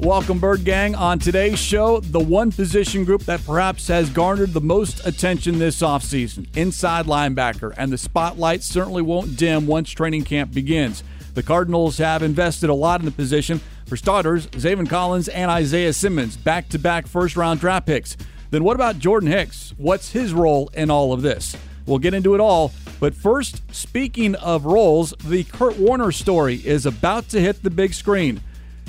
Welcome, Bird Gang. On today's show, the one position group that perhaps has garnered the most attention this offseason inside linebacker, and the spotlight certainly won't dim once training camp begins. The Cardinals have invested a lot in the position. For starters, Zaven Collins and Isaiah Simmons, back to back first round draft picks. Then what about Jordan Hicks? What's his role in all of this? We'll get into it all. But first, speaking of roles, the Kurt Warner story is about to hit the big screen.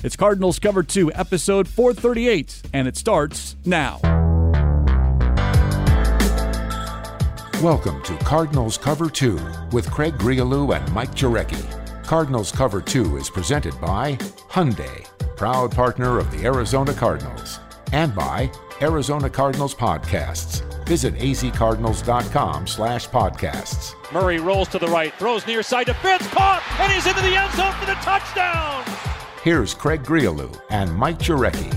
It's Cardinals Cover 2, episode 438, and it starts now. Welcome to Cardinals Cover 2 with Craig Grialou and Mike Jurecki. Cardinals Cover 2 is presented by Hyundai, proud partner of the Arizona Cardinals, and by Arizona Cardinals Podcasts. Visit azcardinals.com slash podcasts. Murray rolls to the right, throws near side to Fitz, caught, and he's into the end zone for the touchdown. Here's Craig Grialou and Mike Jurecki.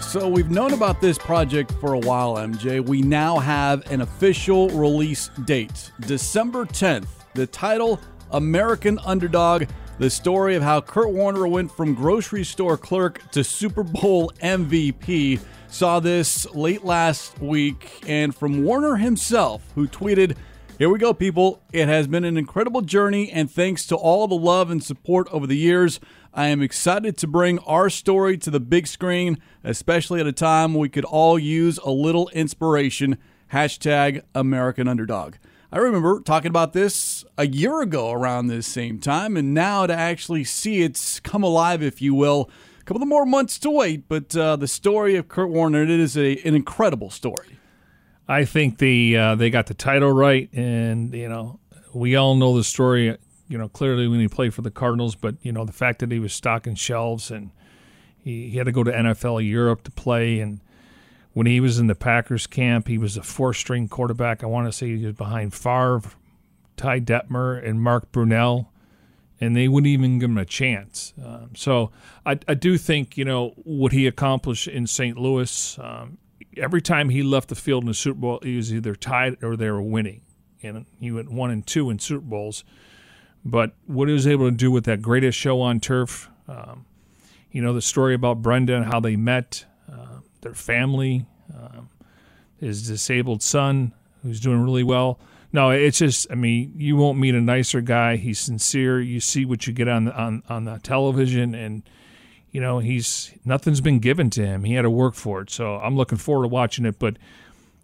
So we've known about this project for a while, MJ. We now have an official release date, December 10th. The title, American Underdog, the story of how Kurt Warner went from grocery store clerk to Super Bowl MVP. Saw this late last week, and from Warner himself, who tweeted, here we go, people. It has been an incredible journey, and thanks to all the love and support over the years, I am excited to bring our story to the big screen, especially at a time we could all use a little inspiration. Hashtag American Underdog. I remember talking about this a year ago around this same time, and now to actually see it come alive, if you will, a couple of more months to wait. But uh, the story of Kurt Warner, it is a, an incredible story. I think the uh, they got the title right, and you know we all know the story. You know clearly when he played for the Cardinals, but you know the fact that he was stocking shelves and he, he had to go to NFL Europe to play, and when he was in the Packers camp, he was a four-string quarterback. I want to say he was behind Favre, Ty Detmer, and Mark Brunell, and they wouldn't even give him a chance. Um, so I, I do think you know what he accomplished in St. Louis. Um, every time he left the field in the Super Bowl, he was either tied or they were winning. And he went one and two in Super Bowls. But what he was able to do with that greatest show on turf, um, you know, the story about Brenda and how they met, uh, their family, um, his disabled son, who's doing really well. No, it's just, I mean, you won't meet a nicer guy. He's sincere. You see what you get on on, on the television, and you know, he's nothing's been given to him. He had to work for it. So I'm looking forward to watching it. But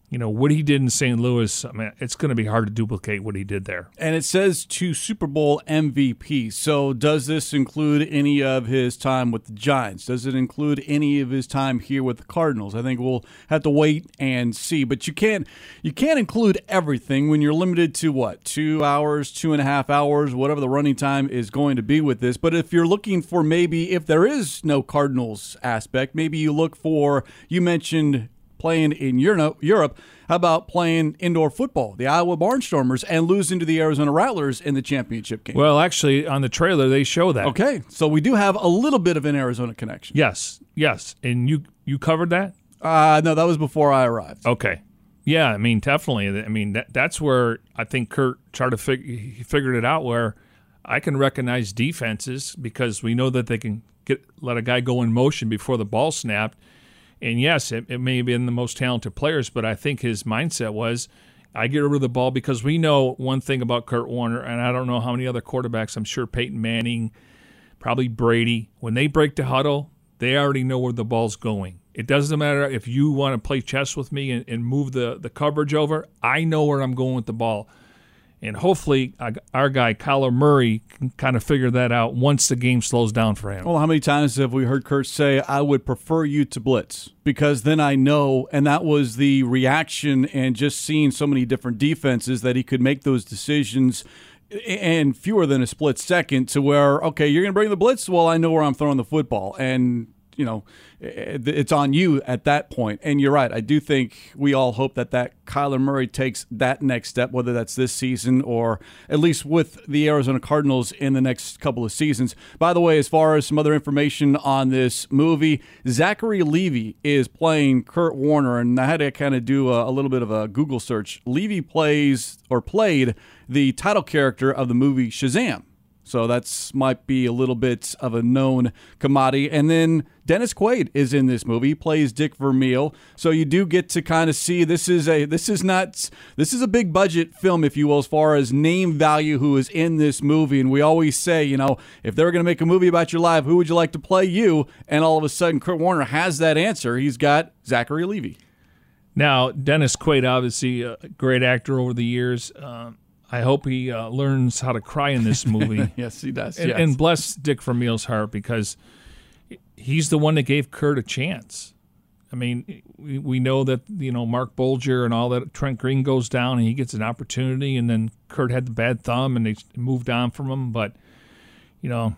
you know what he did in St. Louis. I mean, it's going to be hard to duplicate what he did there. And it says to Super Bowl MVP. So does this include any of his time with the Giants? Does it include any of his time here with the Cardinals? I think we'll have to wait and see. But you can't you can't include everything when you're limited to what two hours, two and a half hours, whatever the running time is going to be with this. But if you're looking for maybe if there is no Cardinals aspect, maybe you look for you mentioned playing in Europe. How about playing indoor football, the Iowa Barnstormers, and losing to the Arizona Rattlers in the championship game? Well, actually, on the trailer they show that. Okay, so we do have a little bit of an Arizona connection. Yes, yes, and you you covered that. Uh, no, that was before I arrived. Okay, yeah, I mean, definitely. I mean, that, that's where I think Kurt tried to figure he figured it out where I can recognize defenses because we know that they can get let a guy go in motion before the ball snapped and yes, it, it may have been the most talented players, but I think his mindset was I get rid of the ball because we know one thing about Kurt Warner, and I don't know how many other quarterbacks, I'm sure Peyton Manning, probably Brady, when they break the huddle, they already know where the ball's going. It doesn't matter if you want to play chess with me and, and move the, the coverage over, I know where I'm going with the ball. And hopefully, our guy, Kyler Murray, can kind of figure that out once the game slows down for him. Well, how many times have we heard Kurt say, I would prefer you to blitz? Because then I know, and that was the reaction, and just seeing so many different defenses that he could make those decisions in fewer than a split second to where, okay, you're going to bring the blitz? Well, I know where I'm throwing the football. And you know, eh, it's on you at that point. And you're right. I do think we all hope that that Kyler Murray takes that next step, whether that's this season or at least with the Arizona Cardinals in the next couple of seasons. By the way, as far as some other information on this movie, Zachary Levi is playing Kurt Warner, and I had to kind of do a, a little bit of a Google search. Levi plays or played the title character of the movie Shazam So that's might be a little bit of a known commodity. And then Dennis Quaid is in this movie. He plays Dick Vermeil. So you do get to kind of see this is a this is not this is a big budget film, if you will, as far as name value who is in this movie. And we always say, you know, if they were going to make a movie about your life, who would you like to play you? And all of a sudden, Kurt Warner has that answer. He's got Zachary Levi. Now, Dennis Quaid, obviously a great actor over the years. Um, I hope he uh, learns how to cry in this movie. yes, he does. And, yes. and bless Dick Vermeil's heart because he's the one that gave Kurt a chance. I mean, we, we know that you know Marc Bulger and all that. Trent Green goes down and he gets an opportunity, and then Kurt had the bad thumb and they moved on from him. But you know,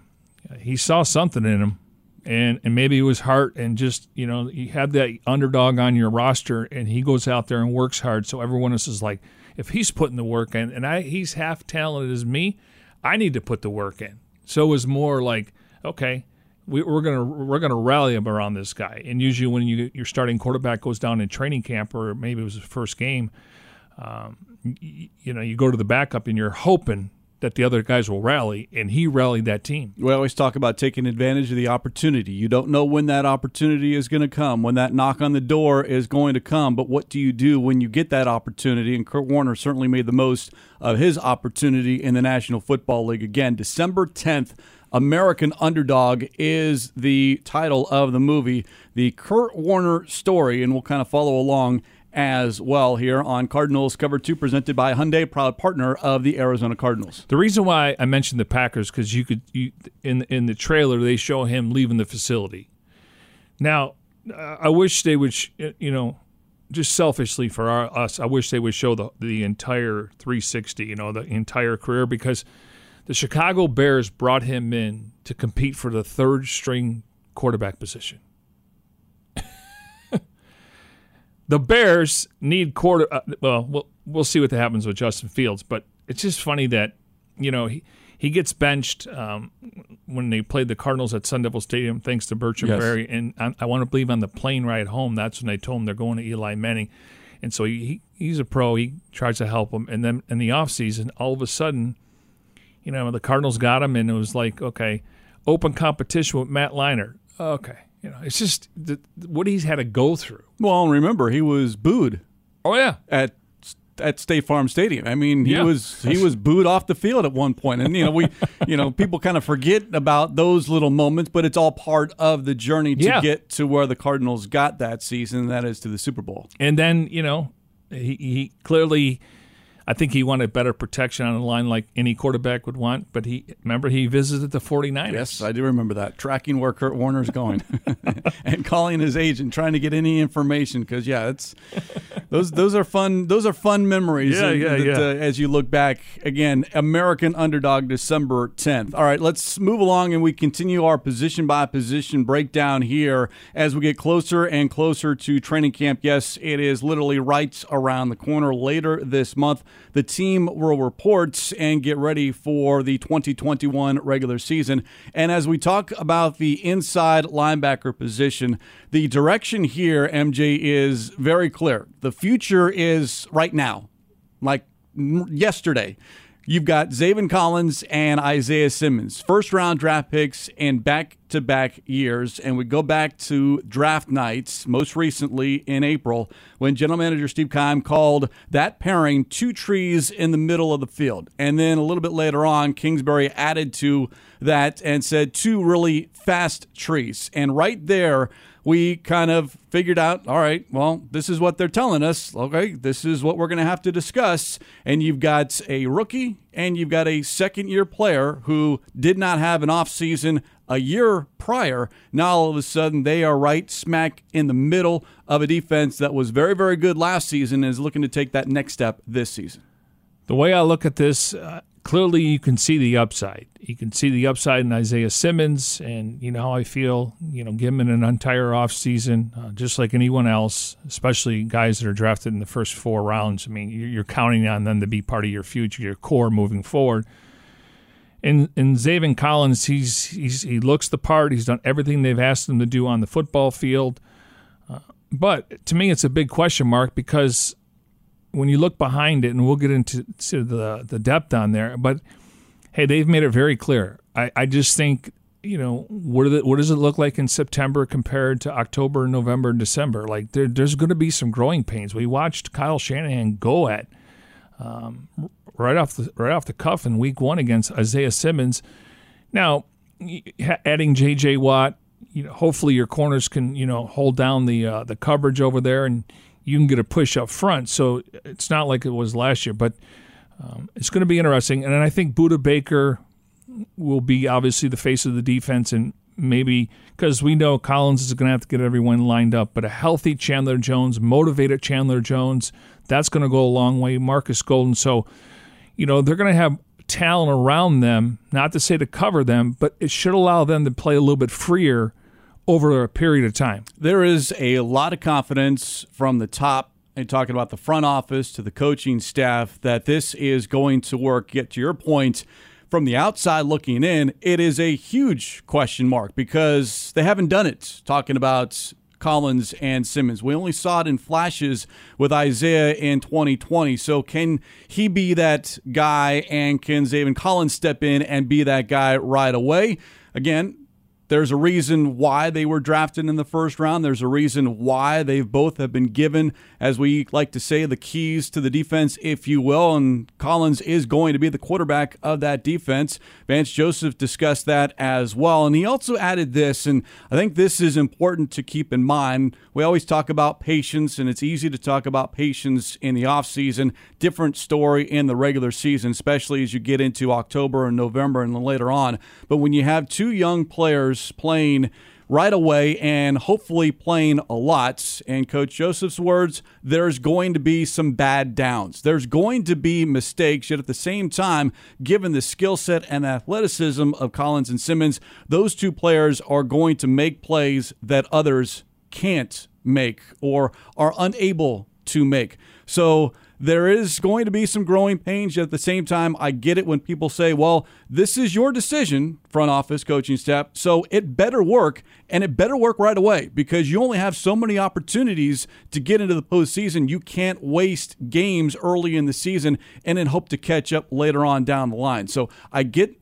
he saw something in him, and and maybe it was heart and just you know you have that underdog on your roster, and he goes out there and works hard. So everyone else is like, if he's putting the work in, and I he's half talented as me, I need to put the work in. So it was more like, okay, we, are gonna we're gonna rally him around this guy. And usually when you your starting quarterback goes down in training camp, or maybe it was his first game, um, you, you know, you go to the backup and you're hoping that the other guys will rally, and he rallied that team. We always talk about taking advantage of the opportunity. You don't know when that opportunity is going to come, when that knock on the door is going to come, but what do you do when you get that opportunity? And Kurt Warner certainly made the most of his opportunity in the National Football League. Again, December 10th. American Underdog is the title of the movie, the Kurt Warner story, and we'll kind of follow along as well here on Cardinals Cover 2 presented by Hyundai, proud partner of the Arizona Cardinals. The reason why I mentioned the Packers cuz you could you, in in the trailer they show him leaving the facility. Now, uh, I wish they would uh, you know just selfishly for our, us, I wish they would show the the entire 360, you know, the entire career because the Chicago Bears brought him in to compete for the third string quarterback position. The Bears need quarter. Uh, well, well, we'll see what happens with Justin Fields, but it's just funny that you know he he gets benched um, when they played the Cardinals at Sun Devil Stadium, thanks to Bertrand Yes. Berry, and I, I want to believe on the plane ride home, that's when they told him they're going to Eli Manning, and so he, he he's a pro. He tries to help him, and then in the offseason, all of a sudden, you know, the Cardinals got him, and it was like, okay, open competition with Matt Leinart. Okay, you know, it's just the, what he's had to go through. Well, remember, he was booed Oh yeah, at at State Farm Stadium. I mean, he Yeah. was he was booed off the field at one point, and you know we you know people kind of forget about those little moments, but it's all part of the journey to Yeah. get to where the Cardinals got that season. That is to the Super Bowl. and then you know, he, he clearly, I think he wanted better protection on the line, like any quarterback would want. But he remember he visited the 49ers. Yes, I do remember that tracking where Kurt Warner's going and calling his agent, trying to get any information because yeah, it's those those are fun those are fun memories. Yeah, yeah, that, yeah. uh, as you look back again, American Underdog, December tenth. All right, let's move along and we continue our position by position breakdown here as we get closer and closer to training camp. Yes, it is literally right around the corner. Later this month, the team will report and get ready for the 2021 regular season. And as we talk about the inside linebacker position, the direction here, MJ, is very clear. The future is right now, like yesterday. You've got Zaven Collins and Isaiah Simmons, first round draft picks in back to back years. And we go back to draft nights, most recently in April, when General Manager Steve Keim called that pairing two trees in the middle of the field. And then a little bit later on, Kingsbury added to that and said two really fast trees. And right there, we kind of figured out, all right, well, this is what they're telling us. Okay, this is what we're going to have to discuss. And you've got a rookie and you've got a second year player who did not have an offseason a year prior. Now all of a sudden they are right smack in the middle of a defense that was very, very good last season and is looking to take that next step this season. The way I look at this, uh, clearly you can see the upside. You can see the upside in Isaiah Simmons, and you know how I feel. You know, give him an entire offseason, uh, just like anyone else, especially guys that are drafted in the first four rounds. I mean, you're, counting on them to be part of your future, your core moving forward. In in Zaven Collins, he's he's he looks the part. He's done everything they've asked him to do on the football field. Uh, but to me, it's a big question mark because when you look behind it, and we'll get into to the the depth on there, but hey, they've made it very clear. I, I just think you know what, the, what does it look like in September compared to October, November, and December? Like there, there's going to be some growing pains. We watched Kyle Shanahan go at um, right off the right off the cuff in Week One against Isaiah Simmons. Now, adding J.J. Watt, you know, hopefully your corners can you know hold down the uh, the coverage over there, and you can get a push up front. So it's not like it was last year, but um, it's going to be interesting. And I think Budda Baker will be obviously the face of the defense and maybe because we know Collins is going to have to get everyone lined up, but a healthy Chandler Jones, motivated Chandler Jones, that's going to go a long way. Marcus Golden. So, you know, they're going to have talent around them, not to say to cover them, but it should allow them to play a little bit freer over a period of time. There is a lot of confidence from the top and talking about the front office to the coaching staff that this is going to work. Get to your point from the outside looking in, it is a huge question mark because they haven't done it. Talking about Collins and Simmons. We only saw it in flashes with Isaiah in 2020. So can he be that guy and can Zaven Collins step in and be that guy right away? Again, there's a reason why they were drafted in the first round. There's a reason why they've both have been given, as we like to say, the keys to the defense, if you will. And Collins is going to be the quarterback of that defense. Vance Joseph discussed that as well. And he also added this, and I think this is important to keep in mind. We always talk about patience, and it's easy to talk about patience in the offseason. Different story in the regular season, especially as you get into October and November and later on. But when you have two young players, players playing right away and hopefully playing a lot. And Coach Joseph's words, there's going to be some bad downs. There's going to be mistakes, yet at the same time, given the skill set and athleticism of Collins and Simmons, those two players are going to make plays that others can't make or are unable to make. So there is going to be some growing pains. At the same time, I get it when people say, well, this is your decision, front office, coaching staff. So it better work and it better work right away because you only have so many opportunities to get into the postseason. You can't waste games early in the season and then hope to catch up later on down the line. So I get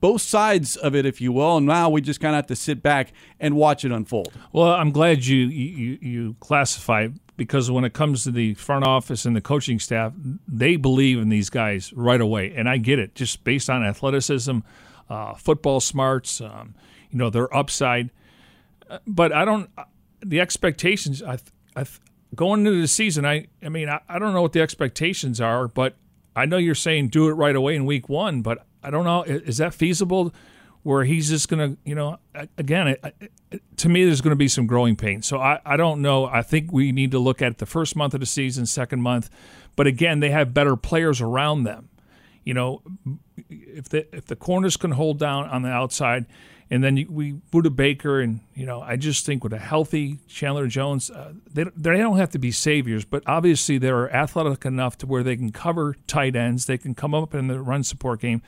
both sides of it, if you will. And now we just kind of have to sit back and watch it unfold. Well, I'm glad you you, you classify because when it comes to the front office and the coaching staff, they believe in these guys right away, and I get it just based on athleticism, uh, football smarts, um, you know, their upside. Uh, but I don't. Uh, the expectations. I, I going into the season. I. I mean, I, I don't know what the expectations are, but I know you're saying do it right away in week one, but I don't know. Is that feasible? Where he's just going to, you know, again, it, it, to me, there's going to be some growing pains. So I, I don't know. I think we need to look at the first month of the season, second month. But again, they have better players around them. You know, if the if the corners can hold down on the outside, and then we Budda Baker, and you know, I just think with a healthy Chandler Jones, uh, they they don't have to be saviors, but obviously they're athletic enough to where they can cover tight ends, they can come up in the run support game.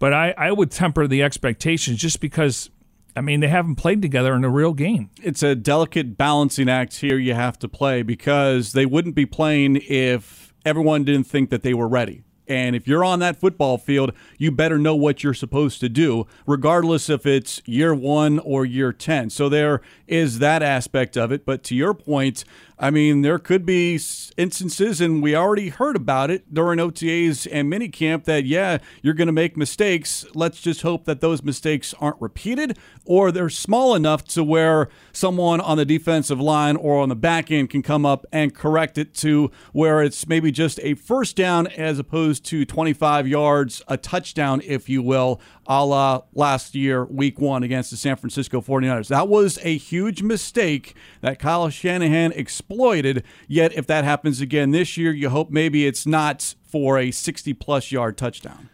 But I, I would temper the expectations just because, I mean, they haven't played together in a real game. It's a delicate balancing act here you have to play because they wouldn't be playing if everyone didn't think that they were ready. And if you're on that football field, you better know what you're supposed to do, regardless if it's year one or year 10. So there is that aspect of it. But to your point, I mean, there could be instances, and we already heard about it during OTAs and minicamp that, yeah, you're going to make mistakes. Let's just hope that those mistakes aren't repeated or they're small enough to where someone on the defensive line or on the back end can come up and correct it to where it's maybe just a first down as opposed to 25 yards, a touchdown, if you will, a la last year, week one against the San Francisco 49ers. That was a huge mistake that Kyle Shanahan exploited. Yet, if that happens again this year, you hope maybe it's not for a 60 plus yard touchdown.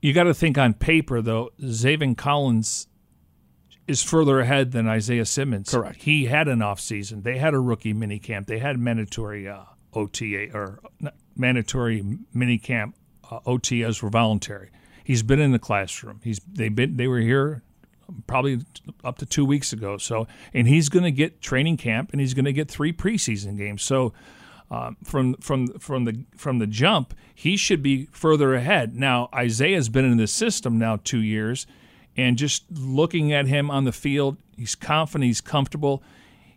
You got to think on paper, though, Zaven Collins is further ahead than Isaiah Simmons. Correct. He had an offseason. They had a rookie minicamp. They had mandatory uh, OTA or mandatory minicamp uh, OTAs were voluntary. He's been in the classroom. He's they been they were here probably up to two weeks ago. So and he's going to get training camp and he's going to get three preseason games. So um, from from from the from the jump, he should be further ahead. Now Isaiah's been in the system now two years, and just looking at him on the field, he's confident, he's comfortable.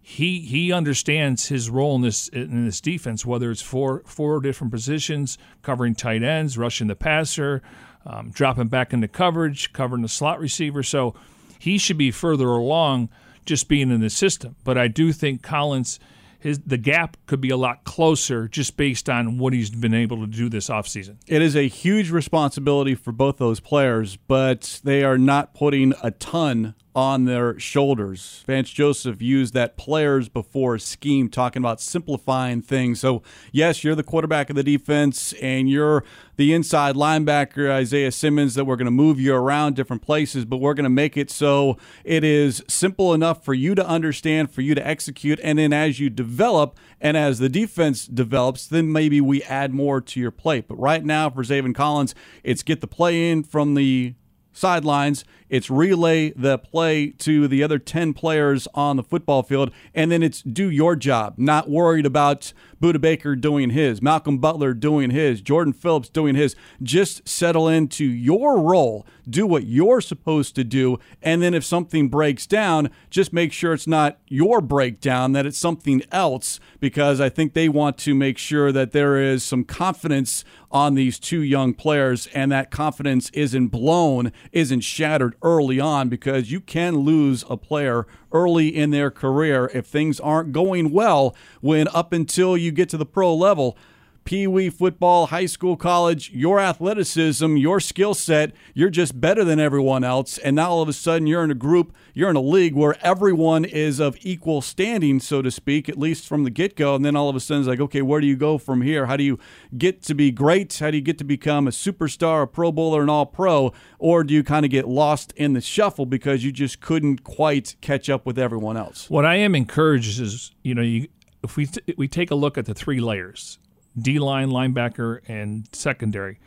He he understands his role in this in this defense, whether it's four four different positions, covering tight ends, rushing the passer, um, dropping back into coverage, covering the slot receiver. So he should be further along just being in the system. But I do think Collins his the gap could be a lot closer just based on what he's been able to do this offseason. It is a huge responsibility for both those players, but they are not putting a ton on their shoulders. Vance Joseph used that players before scheme, talking about simplifying things. So, yes, you're the quarterback of the defense and you're the inside linebacker, Isaiah Simmons, that we're going to move you around different places, but we're going to make it so it is simple enough for you to understand, for you to execute. And then as you develop and as the defense develops, then maybe we add more to your plate. But right now, for Zaven Collins, it's get the play in from the sidelines. It's relay the play to the other 10 players on the football field, and then it's do your job, not worried about Budda Baker doing his, Malcolm Butler doing his, Jordan Phillips doing his. Just settle into your role, do what you're supposed to do, and then if something breaks down, just make sure it's not your breakdown, that it's something else, because I think they want to make sure that there is some confidence on these two young players, and that confidence isn't blown, isn't shattered early on, because you can lose a player early in their career if things aren't going well when up until you get to the pro level Pee Wee football, high school, college, your athleticism, your skill set, you're just better than everyone else. And now all of a sudden you're in a group, you're in a league where everyone is of equal standing, so to speak, at least from the get go. And then all of a sudden it's like, okay, where do you go from here? How do you get to be great? How do you get to become a superstar, a Pro Bowler, an All Pro? Or do you kind of get lost in the shuffle because you just couldn't quite catch up with everyone else? What I am encouraged is, you know, you, if we, t- we take a look at the three layers, D line, linebacker, and secondary.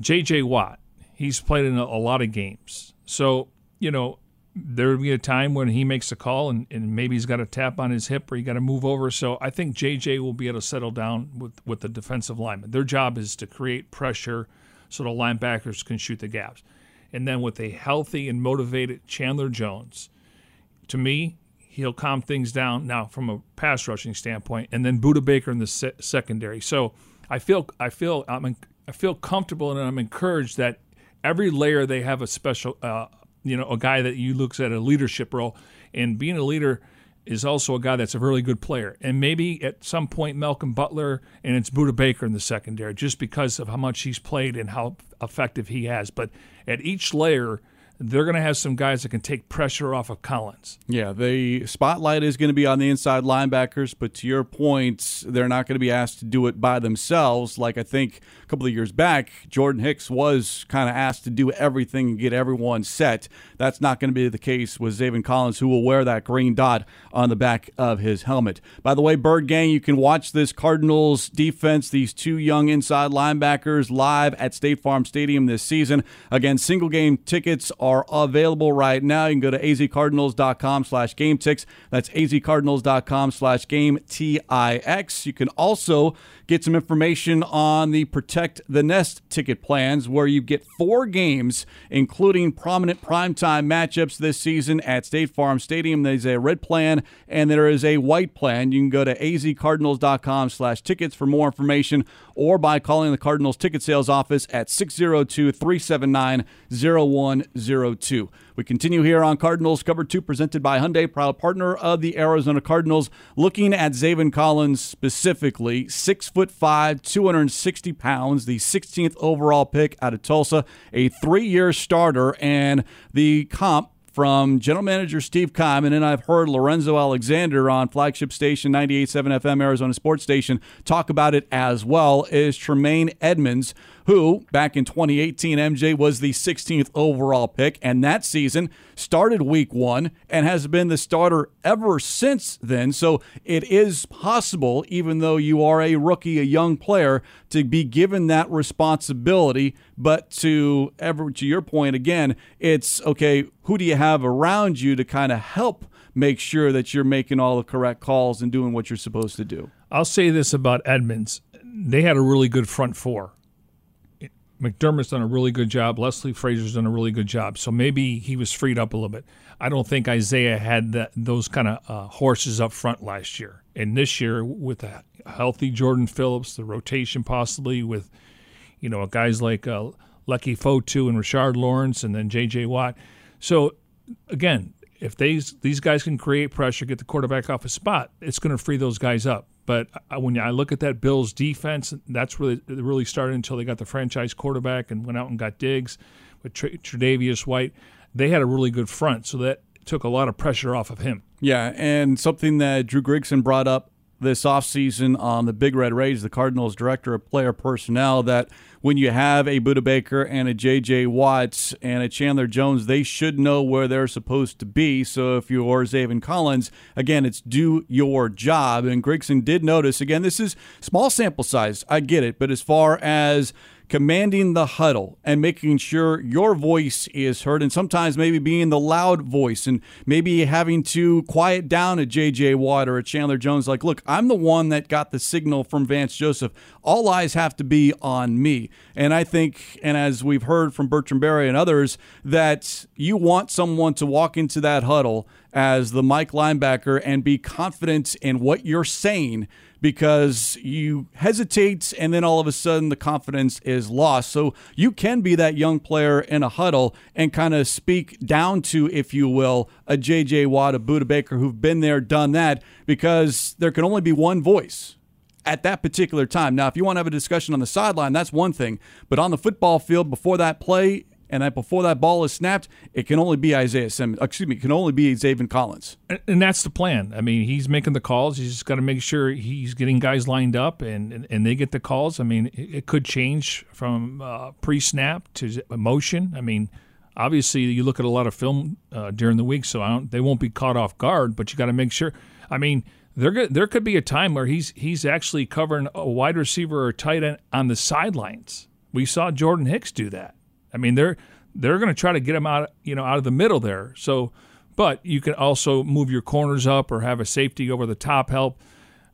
J.J. Watt, he's played in a, a, lot of games. So, you know, there will be a time when he makes a call and, and maybe he's got a tap on his hip or he got to move over. So I think J.J. will be able to settle down with, with the defensive lineman. Their job is to create pressure so the linebackers can shoot the gaps. And then with a healthy and motivated Chandler Jones, to me, he'll calm things down now from a pass rushing standpoint, and then Budda Baker in the se- secondary. So I feel I feel I'm I feel comfortable and I'm encouraged that every layer they have a special uh, you know a guy that you looks at a leadership role, and being a leader is also a guy that's a really good player. And maybe at some point Malcolm Butler and it's Budda Baker in the secondary just because of how much he's played and how effective he has. But at each layer they're going to have some guys that can take pressure off of Collins. Yeah, the spotlight is going to be on the inside linebackers, but to your point, they're not going to be asked to do it by themselves. Like I think a couple of years back, Jordan Hicks was kind of asked to do everything and get everyone set. That's not going to be the case with Zaven Collins, who will wear that green dot on the back of his helmet. By the way, Bird Gang, you can watch this Cardinals defense, these two young inside linebackers, live at State Farm Stadium this season. Again, single game tickets available right now. You can go to azcardinals.com slash game ticks. That's azcardinals.com slash game T-I-X. You can also get some information on the Protect the Nest ticket plans where you get four games, including prominent primetime matchups this season at State Farm Stadium. There's a red plan and there is a white plan. You can go to azcardinals.com slash tickets for more information or by calling the Cardinals ticket sales office at 602 379 0102. We continue here on Cardinals Cover 2, presented by Hyundai, proud partner of the Arizona Cardinals. Looking at Zaven Collins specifically, six foot five, 260 pounds, the 16th overall pick out of Tulsa, a three year starter, and the comp from general manager Steve Keim, and then I've heard Lorenzo Alexander on flagship station 98.7 FM Arizona Sports Station talk about it as well, is Tremaine Edmunds, who back in 2018, MJ was the 16th overall pick, and that season started week one and has been the starter ever since then. So it is possible, even though you are a rookie, a young player, to be given that responsibility. But to ever to your point again, it's okay, who do you have around you to kind of help make sure that you're making all the correct calls and doing what you're supposed to do? I'll say this about Edmunds. They had a really good front four. McDermott's done a really good job. Leslie Frazier's done a really good job. So maybe he was freed up a little bit. I don't think Isaiah had that, those kind of uh, horses up front last year. And this year, with a healthy Jordan Phillips, the rotation possibly with, you know, guys like uh, Leki Fotu and Rashard Lawrence and then J.J. Watt. So, again, if these these guys can create pressure, get the quarterback off a spot, it's going to free those guys up. But when I look at that Bills defense, that's really really started until they got the franchise quarterback and went out and got Diggs with Tre'Davious White. They had a really good front, so that took a lot of pressure off of him. Yeah, and something that Drew Grigson brought up this offseason on the Big Red Rage, the Cardinals director of player personnel, that when you have a Budda Baker and a J.J. Watts and a Chandler Jones, they should know where they're supposed to be. So if you're Zaven Collins, again, it's do your job. And Grigson did notice, again, this is small sample size. I get it. But as far as commanding the huddle and making sure your voice is heard, and sometimes maybe being the loud voice and maybe having to quiet down a JJ Watt or a Chandler Jones. Like, look, I'm the one that got the signal from Vance Joseph. All eyes have to be on me. And I think, and as we've heard from Bertrand Berry and others, that you want someone to walk into that huddle as the Mike linebacker and be confident in what you're saying because you hesitate and then all of a sudden the confidence is lost. So you can be that young player in a huddle and kind of speak down to, if you will, a JJ Watt, a Budda Baker who've been there, done that, because there can only be one voice at that particular time. Now, if you want to have a discussion on the sideline, that's one thing. But on the football field before that play, and that before that ball is snapped, it can only be Isaiah Simmons. Excuse me, it can only be Zaven Collins. And, and that's the plan. I mean, he's making the calls. He's just got to make sure he's getting guys lined up, and, and, and they get the calls. I mean, it, it could change from uh, pre-snap to motion. I mean, obviously, you look at a lot of film uh, during the week, so they won't be caught off guard. But you got to make sure. I mean, there there could be a time where he's he's actually covering a wide receiver or tight end on the sidelines. We saw Jordan Hicks do that. I mean, they're they're going to try to get him out, you know, out of the middle there. So, but you can also move your corners up or have a safety over the top help.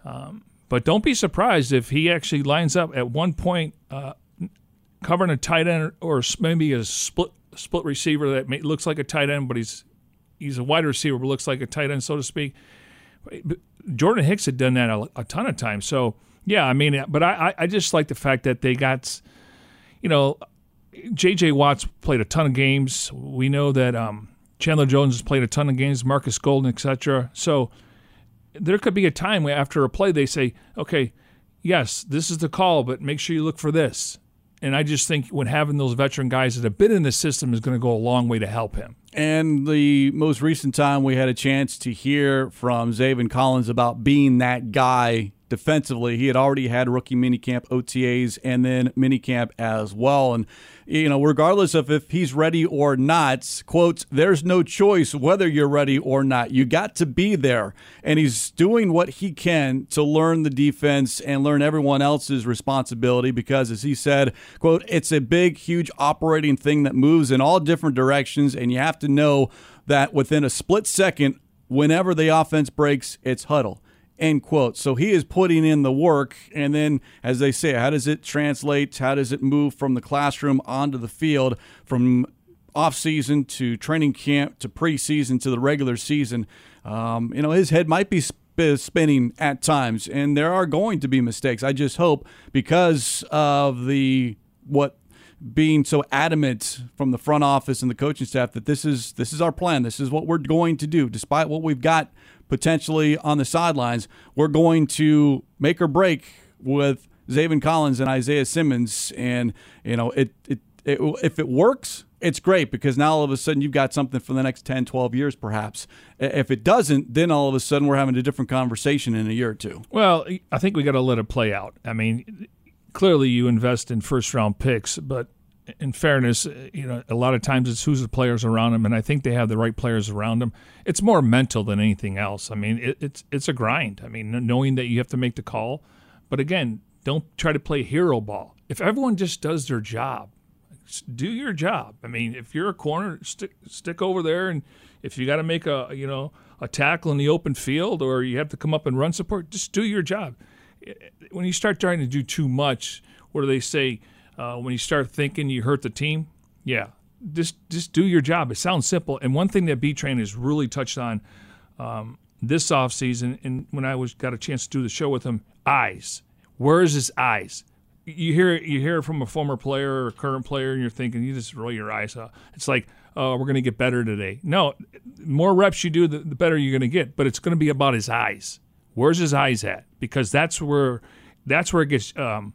Um, but don't be surprised if he actually lines up at one point uh, covering a tight end or maybe a split split receiver that may, looks like a tight end, but he's he's a wide receiver but looks like a tight end, so to speak. Jordan Hicks had done that a, a ton of times. So yeah, I mean, but I I just like the fact that they got, you know, J.J. Watts played a ton of games. We know that um, Chandler Jones has played a ton of games, Marcus Golden, etc. So there could be a time where after a play they say, okay, yes, this is the call, but make sure you look for this. And I just think when having those veteran guys that have been in the system is going to go a long way to help him. And the most recent time we had a chance to hear from Zaven Collins about being that guy defensively. He had already had rookie minicamp OTAs and then minicamp as well. And, you know, regardless of if he's ready or not, quotes, there's no choice whether you're ready or not. You got to be there. And he's doing what he can to learn the defense and learn everyone else's responsibility because, as he said, quote, it's a big, huge operating thing that moves in all different directions. And you have to know that within a split second, whenever the offense breaks, it's huddle end quote. So he is putting in the work. And then, as they say, how does it translate? How does it move from the classroom onto the field, from off season to training camp to preseason to the regular season? Um, you know, his head might be spinning at times, and there are going to be mistakes. I just hope because of the what being so adamant from the front office and the coaching staff that this is this is our plan. This is what we're going to do, despite what we've got potentially on the sidelines. We're going to make or break with Zaven Collins and Isaiah Simmons, and you know it, it, it if it works, it's great because now all of a sudden you've got something for the next 10, 12 years, perhaps. If it doesn't, then all of a sudden we're having a different conversation in a year or two. Well, I think we got to let it play out. I mean, clearly you invest in first round picks, but in fairness, uh, you know, a lot of times it's who's the players around them, and I think they have the right players around them. It's more mental than anything else. I mean, it, it's it's a grind. I mean, knowing that you have to make the call, but again, don't try to play hero ball. If everyone just does their job, do your job. I mean, if you're a corner, stick stick over there, and if you got to make a you know a tackle in the open field, or you have to come up and run support, just do your job. When you start trying to do too much, what do they say? Uh, when you start thinking you hurt the team, yeah, just just do your job. It sounds simple. And one thing that B Train has really touched on um, this offseason, and when I was got a chance to do the show with him, eyes. Where's his eyes? You hear you hear it from a former player or current player, and you're thinking you just roll your eyes up. It's like, oh, we're going to get better today. No, more reps you do, the, the better you're going to get. But it's going to be about his eyes. Where's his eyes at? Because that's where that's where it gets um,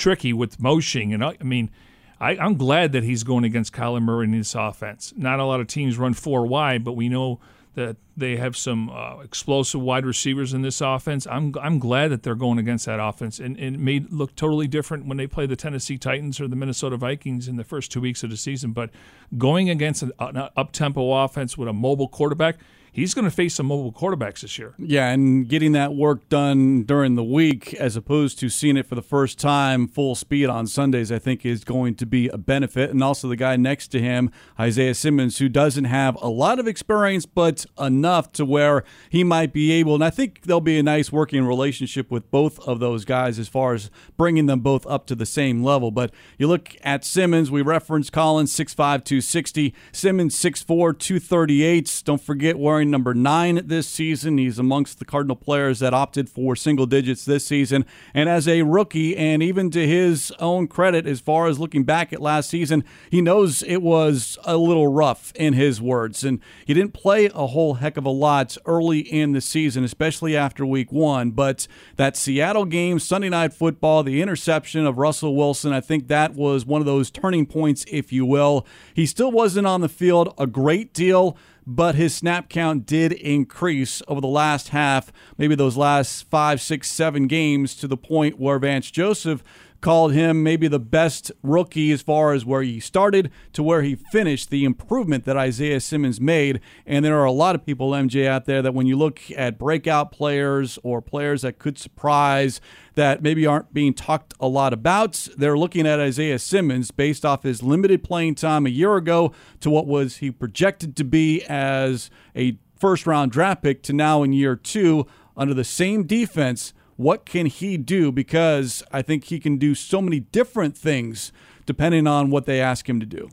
tricky with motion. And I mean, I, am glad that he's going against Kyler Murray in this offense. Not a lot of teams run four wide, but we know that they have some uh, explosive wide receivers in this offense. I'm I'm glad that they're going against that offense, and, and, it may look totally different when they play the Tennessee Titans or the Minnesota Vikings in the first two weeks of the season. But going against an, an up tempo offense with a mobile quarterback he's going to face some mobile quarterbacks this year. Yeah, and getting that work done during the week as opposed to seeing it for the first time full speed on Sundays, I think is going to be a benefit. And also the guy next to him, Isaiah Simmons, who doesn't have a lot of experience, but enough to where he might be able. And I think there'll be a nice working relationship with both of those guys as far as bringing them both up to the same level. But you look at Simmons, we referenced Collins, 6'5, 260, Simmons, 6'4, 238. Don't forget wearing wearing number nine this season. He's amongst the Cardinal players that opted for single digits this season. And as a rookie, and even to his own credit, as far as looking back at last season, he knows it was a little rough in his words. And he didn't play a whole heck of a lot early in the season, especially after week one. But that Seattle game, Sunday night football, the interception of Russell Wilson, I think that was one of those turning points, if you will. He still wasn't on the field a great deal but his snap count did increase over the last half, maybe those last five, six, seven games, to the point where Vance Joseph called him maybe the best rookie as far as where he started to where he finished, the improvement that Isaiah Simmons made. And there are a lot of people, MJ, out there that when you look at breakout players or players that could surprise, that maybe aren't being talked a lot about, they're looking at Isaiah Simmons based off his limited playing time a year ago to what was he projected to be as a first round draft pick to now in year two under the same defense what can he do? Because I think he can do so many different things depending on what they ask him to do.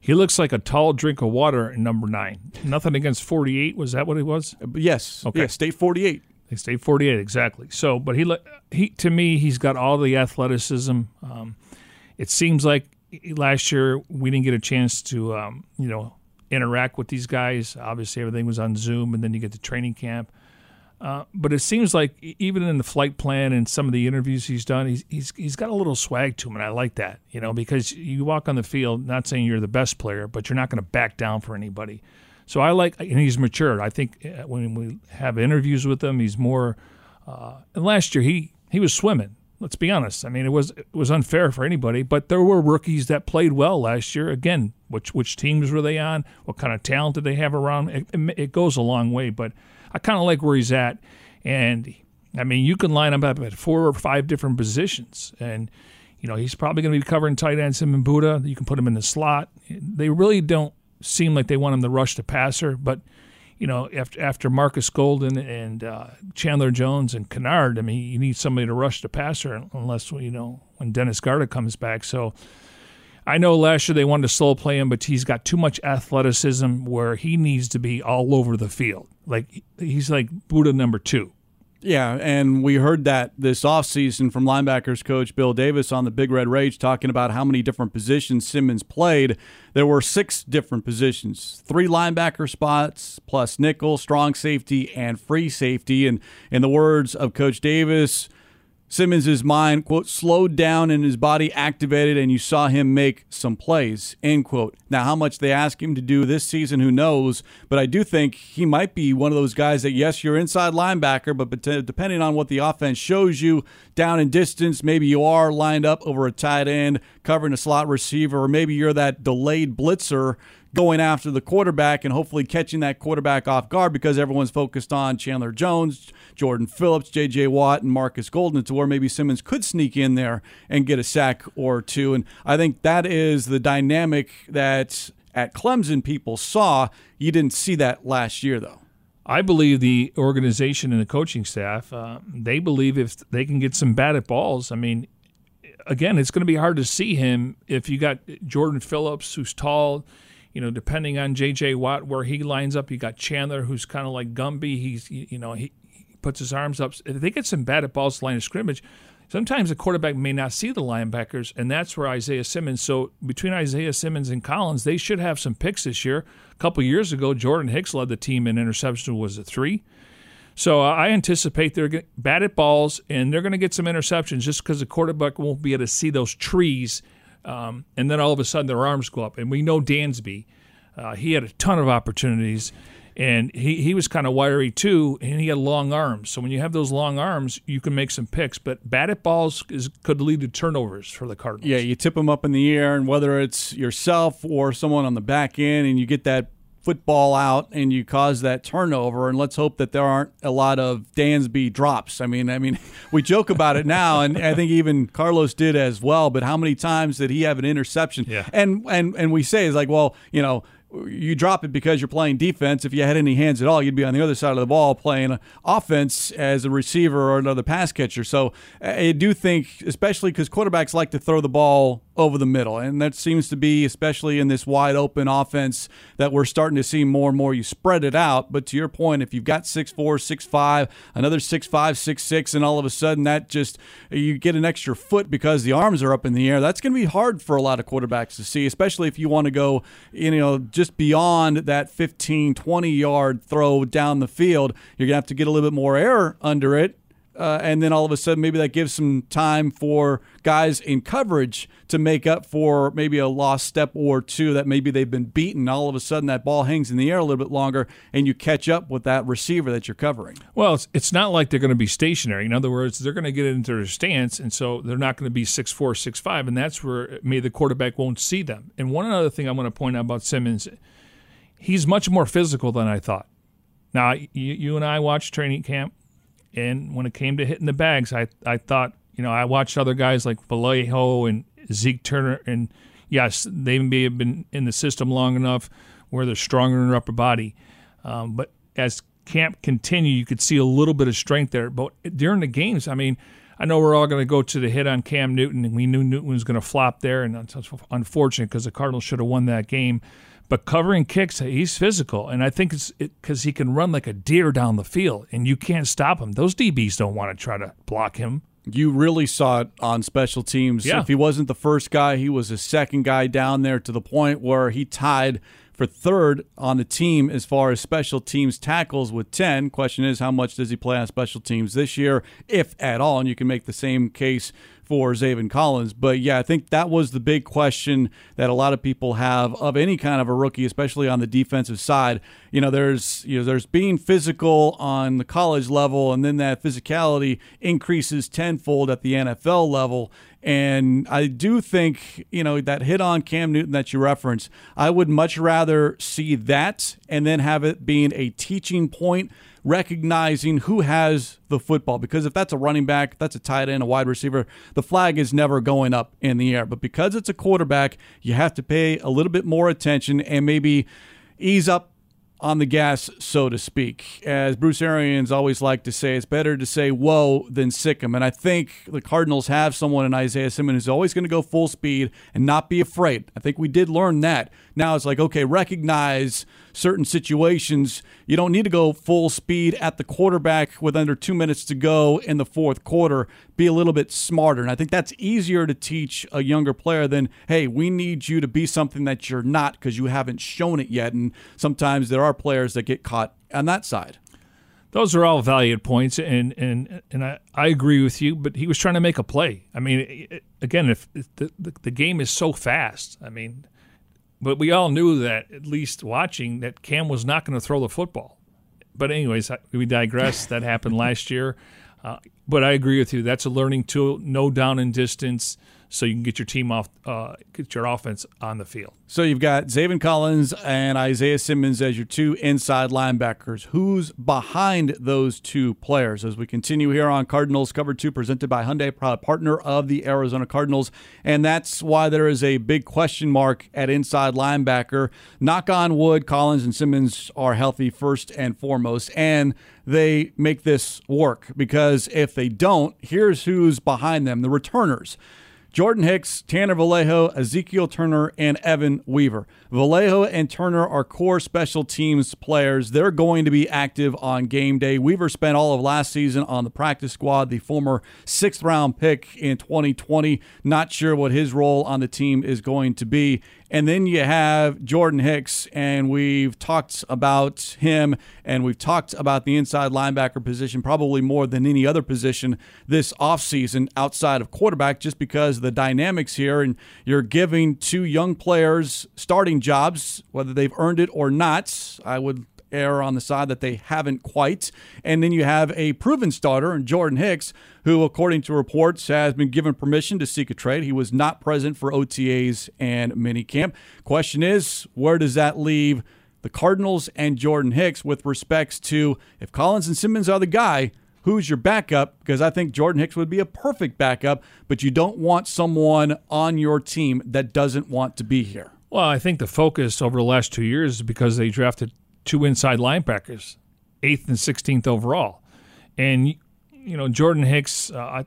He looks like a tall drink of water in number nine. Nothing against 48. Was that what it was? Uh, yes. Okay. Yeah, state 48. They stayed 48 exactly. So, but he he to me he's got all the athleticism. Um, it seems like last year we didn't get a chance to um, you know interact with these guys. Obviously, everything was on Zoom, and then you get to training camp. Uh, but it seems like even in the flight plan and some of the interviews he's done, he's, he's he's got a little swag to him, and I like that. You know, because you walk on the field, not saying you're the best player, but you're not going to back down for anybody. So I like, and he's matured. I think uh, when we have interviews with him, he's more. Uh, and last year he he was swimming. Let's be honest. I mean, it was it was unfair for anybody, but there were rookies that played well last year. Again, which which teams were they on? What kind of talent did they have around? It, it, it goes a long way, but I kind of like where he's at. And I mean, you can line him up at four or five different positions. And, you know, he's probably going to be covering tight ends him and Budda. You can put him in the slot. They really don't seem like they want him to rush the passer. But, you know, after, after Marcus Golden and uh, Chandler Jones and Kennard, I mean, you need somebody to rush the passer unless, you know, when Dennis Gardeck comes back. So, I know last year they wanted to slow play him, but he's got too much athleticism where he needs to be all over the field. Like he's like Budda number two. Yeah, and we heard that this offseason from linebackers coach Bill Davis on the Big Red Rage talking about how many different positions Simmons played. There were six different positions, three linebacker spots, plus nickel, strong safety, and free safety. And in the words of Coach Davis, Simmons' mind, quote, slowed down and his body activated, and you saw him make some plays, end quote. Now, how much they ask him to do this season, who knows? But I do think he might be one of those guys that, yes, you're inside linebacker, but depending on what the offense shows you down in distance, maybe you are lined up over a tight end, covering a slot receiver, or maybe you're that delayed blitzer going after the quarterback and hopefully catching that quarterback off guard because everyone's focused on Chandler Jones, Jordan Phillips, J.J. Watt, and Marcus Golden to where maybe Simmons could sneak in there and get a sack or two. And I think that is the dynamic that at Clemson people saw. You didn't see that last year, though. I believe the organization and the coaching staff, uh, they believe if they can get some batted balls, I mean, again, it's going to be hard to see him if you got Jordan Phillips, who's tall, you know, depending on J.J. Watt where he lines up, you got Chandler who's kind of like Gumby. He's you know he, he puts his arms up. If they get some bad at balls line of scrimmage, sometimes the quarterback may not see the linebackers, and that's where Isaiah Simmons. So between Isaiah Simmons and Collins, they should have some picks this year. A couple years ago, Jordan Hicks led the team in interception was a three. So uh, I anticipate they're going at balls and they're going to get some interceptions just because the quarterback won't be able to see those trees um, and then all of a sudden their arms go up. And we know Dansby, uh, he had a ton of opportunities, and he, he was kind of wiry too, and he had long arms. So when you have those long arms, you can make some picks. But batted balls is, could lead to turnovers for the Cardinals. Yeah, you tip them up in the air, and whether it's yourself or someone on the back end, and you get that football out and you cause that turnover and let's hope that there aren't a lot of Dansby drops. I mean, I mean, we joke about it now and I think even Carlos did as well, but how many times did he have an interception? Yeah. And and and we say it's like, well, you know, you drop it because you're playing defense. If you had any hands at all, you'd be on the other side of the ball playing offense as a receiver or another pass catcher. So I do think, especially because quarterbacks like to throw the ball over the middle. And that seems to be, especially in this wide open offense, that we're starting to see more and more. You spread it out. But to your point, if you've got six four, six five, another six five, six six, and all of a sudden that just, you get an extra foot because the arms are up in the air, that's going to be hard for a lot of quarterbacks to see, especially if you want to go, you know, just beyond that 15, 20 yard throw down the field. You're going to have to get a little bit more air under it uh, and then all of a sudden maybe that gives some time for guys in coverage to make up for maybe a lost step or two that maybe they've been beaten. All of a sudden that ball hangs in the air a little bit longer, and you catch up with that receiver that you're covering. Well, it's, it's not like they're going to be stationary. In other words, they're going to get into their stance, and so they're not going to be six four, six five, and that's where maybe the quarterback won't see them. And one other thing I want to point out about Simmons, he's much more physical than I thought. Now, you, you and I watched training camp and when it came to hitting the bags, I, I thought, you know, I watched other guys like Vallejo and Zeke Turner, and yes, they may have been in the system long enough where they're stronger in their upper body. Um, but as camp continued, you could see a little bit of strength there. But during the games, I mean, I know we're all going to go to the hit on Cam Newton, and we knew Newton was going to flop there, and that's unfortunate because the Cardinals should have won that game. But covering kicks, he's physical, and I think it's because it, he can run like a deer down the field, and you can't stop him. Those DBs don't want to try to block him. You really saw it on special teams. Yeah. If he wasn't the first guy, he was the second guy down there to the point where he tied for third on the team as far as special teams tackles with 10. Question is, how much does he play on special teams this year, if at all? And you can make the same case for Zaven Collins. But yeah, I think that was the big question that a lot of people have of any kind of a rookie, especially on the defensive side. You know, there's you know there's being physical on the college level, and then that physicality increases tenfold at the NFL level. And I do think, you know, that hit on Cam Newton that you referenced, I would much rather see that and then have it being a teaching point recognizing who has the football. Because if that's a running back, that's a tight end, a wide receiver, the flag is never going up in the air. But because it's a quarterback, you have to pay a little bit more attention and maybe ease up on the gas, so to speak. As Bruce Arians always like to say, it's better to say whoa than sick him. And I think the Cardinals have someone in Isaiah Simmons who's always going to go full speed and not be afraid. I think we did learn that. Now it's like, okay, recognize certain situations. You don't need to go full speed at the quarterback with under two minutes to go in the fourth quarter. Be a little bit smarter. And I think that's easier to teach a younger player than, hey, we need you to be something that you're not because you haven't shown it yet. And sometimes there are players that get caught on that side. those are all valued points, and and and I, I agree with you. But he was trying to make a play. I mean, again, if, if the, the the game is so fast, I mean, but we all knew that at least watching that Cam was not going to throw the football. But anyways, we digress. that happened last year. Uh, but I agree with you. That's a learning tool. No down and distance so you can get your team off, uh, get your offense on the field. So you've got Zaven Collins and Isaiah Simmons as your two inside linebackers. Who's behind those two players? As we continue here on Cardinals Cover 2, presented by Hyundai, proud partner of the Arizona Cardinals. And that's why there is a big question mark at inside linebacker. Knock on wood, Collins and Simmons are healthy first and foremost. And they make this work because if they don't, here's who's behind them the returners. Jordan Hicks, Tanner Vallejo, Ezekiel Turner, and Evan Weaver. Vallejo and Turner are core special teams players. They're going to be active on game day. Weaver spent all of last season on the practice squad, the former sixth round pick in 2020. Not sure what his role on the team is going to be. And then you have Jordan Hicks, and we've talked about him and we've talked about the inside linebacker position probably more than any other position this offseason outside of quarterback, just because the dynamics here and you're giving two young players starting jobs, whether they've earned it or not. I would err on the side that they haven't quite. And then you have a proven starter in Jordan Hicks, who, according to reports, has been given permission to seek a trade. He was not present for OTAs and minicamp. Question is, where does that leave the Cardinals and Jordan Hicks with respects to if Collins and Simmons are the guy? Who's your backup? Because I think Jordan Hicks would be a perfect backup, but you don't want someone on your team that doesn't want to be here. Well, I think the focus over the last two years is because they drafted two inside linebackers, eighth and 16th overall. And, you know, Jordan Hicks, uh,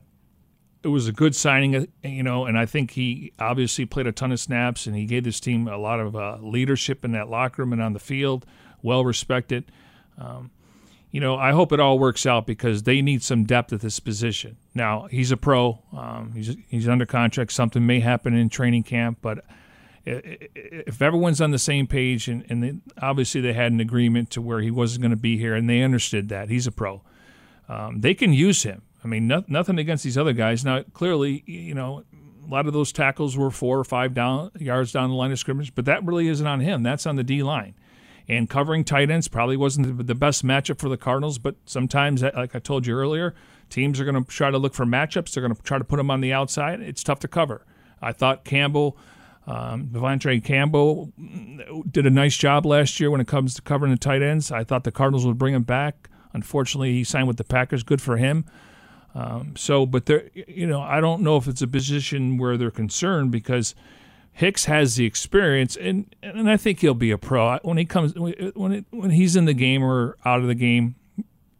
it was a good signing, uh, you know, and I think he obviously played a ton of snaps and he gave this team a lot of uh, leadership in that locker room and on the field, well respected. Um, you know, I hope it all works out because they need some depth at this position. Now, he's a pro, um, he's, he's under contract. Something may happen in training camp, but if everyone's on the same page, and, and they, obviously they had an agreement to where he wasn't going to be here, and they understood that he's a pro, um, they can use him. I mean, no, nothing against these other guys. Now, clearly, you know, a lot of those tackles were four or five down yards down the line of scrimmage, but that really isn't on him. That's on the D line. And covering tight ends probably wasn't the best matchup for the Cardinals, but sometimes, like I told you earlier, teams are going to try to look for matchups. They're going to try to put them on the outside. It's tough to cover. I thought Campbell um, De'Vondre Campbell did a nice job last year when it comes to covering the tight ends. I thought the Cardinals would bring him back. Unfortunately, he signed with the Packers. Good for him. Um, so, but there, you know, I don't know if it's a position where they're concerned because Hicks has the experience, and and I think he'll be a pro when he comes when it, when he's in the game or out of the game.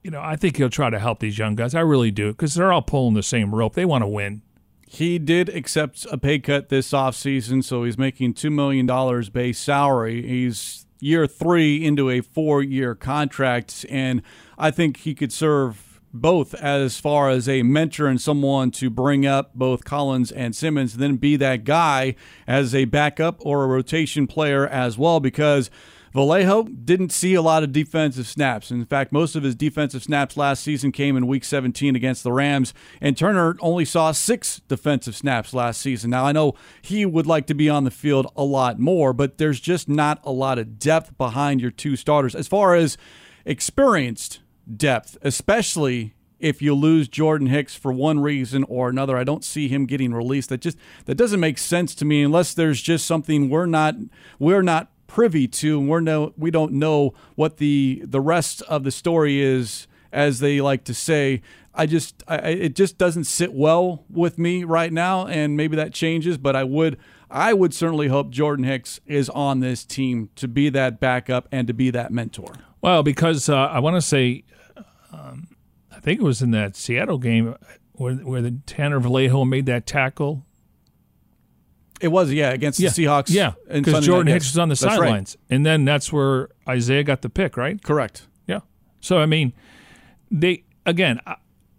You know, I think he'll try to help these young guys. I really do because they're all pulling the same rope. They want to win. He did accept a pay cut this offseason, so he's making $2 million base salary. He's year three into a four year contract, and I think he could serve both as far as a mentor and someone to bring up both Collins and Simmons, then be that guy as a backup or a rotation player as well, because – Vallejo didn't see a lot of defensive snaps. In fact, most of his defensive snaps last season came in week 17 against the Rams, and Turner only saw six defensive snaps last season. Now, I know he would like to be on the field a lot more, but there's just not a lot of depth behind your two starters. As far as experienced depth, especially if you lose Jordan Hicks for one reason or another. I don't see him getting released. That just that doesn't make sense to me unless there's just something we're not we're not privy to, and we're no, we don't know what the the rest of the story is, as they like to say. I just, I, it just doesn't sit well with me right now, and maybe that changes. But I would, I would certainly hope Jordan Hicks is on this team to be that backup and to be that mentor. Well, because uh, I want to say, um, I think it was in that Seattle game where where the Tanner Vallejo made that tackle it was, yeah, against yeah. the Seahawks. Yeah, because Jordan Hicks was on the sidelines, right. and then that's where Isaiah got the pick, right? Correct. Yeah. So I mean, they again,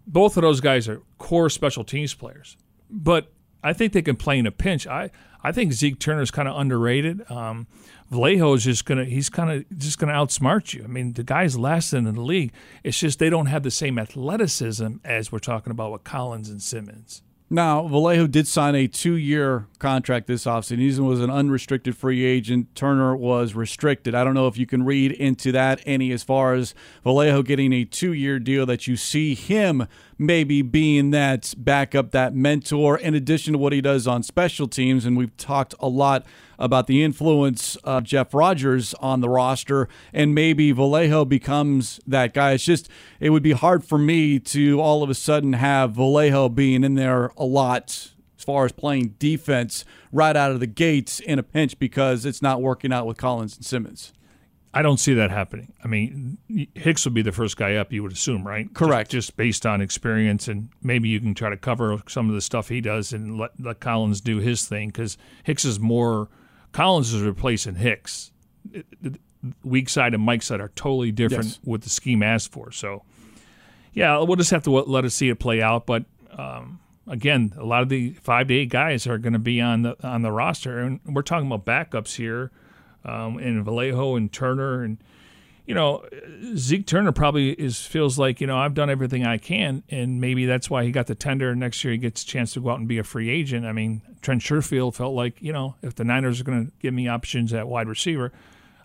both of those guys are core special teams players, but I think they can play in a pinch. I I think Zeke Turner's kind of underrated. Um, Vallejo is just gonna he's kind of just gonna outsmart you. I mean, the guy's last in the league. It's just they don't have the same athleticism as we're talking about with Collins and Simmons. Now, Vallejo did sign a two year contract this offseason. He was an unrestricted free agent. Turner was restricted. I don't know if you can read into that any as far as Vallejo getting a two year deal that you see him maybe being that backup, that mentor, in addition to what he does on special teams. And we've talked a lot about the influence of Jeff Rodgers on the roster, and maybe Vallejo becomes that guy. It's just, it would be hard for me to all of a sudden have Vallejo being in there a lot as far as playing defense right out of the gates in a pinch because it's not working out with Collins and Simmons. I don't see that happening. I mean, Hicks would be the first guy up, you would assume, right? Correct. Just, just, based on experience, and maybe you can try to cover some of the stuff he does and let, let Collins do his thing because Hicks is more. Collins is replacing Hicks. Weak side and Mike side are totally different Yes. with the scheme asked for. So, yeah, we'll just have to let us see it play out. But um, again, a lot of the five to eight guys are going to be on the on the roster, and we're talking about backups here um, and Vallejo and Turner and you know Zeke Turner probably is feels like you know I've done everything I can and maybe that's why he got the tender next year he gets a chance to go out and be a free agent. I mean Trent Sherfield felt like you know if the Niners are going to give me options at wide receiver,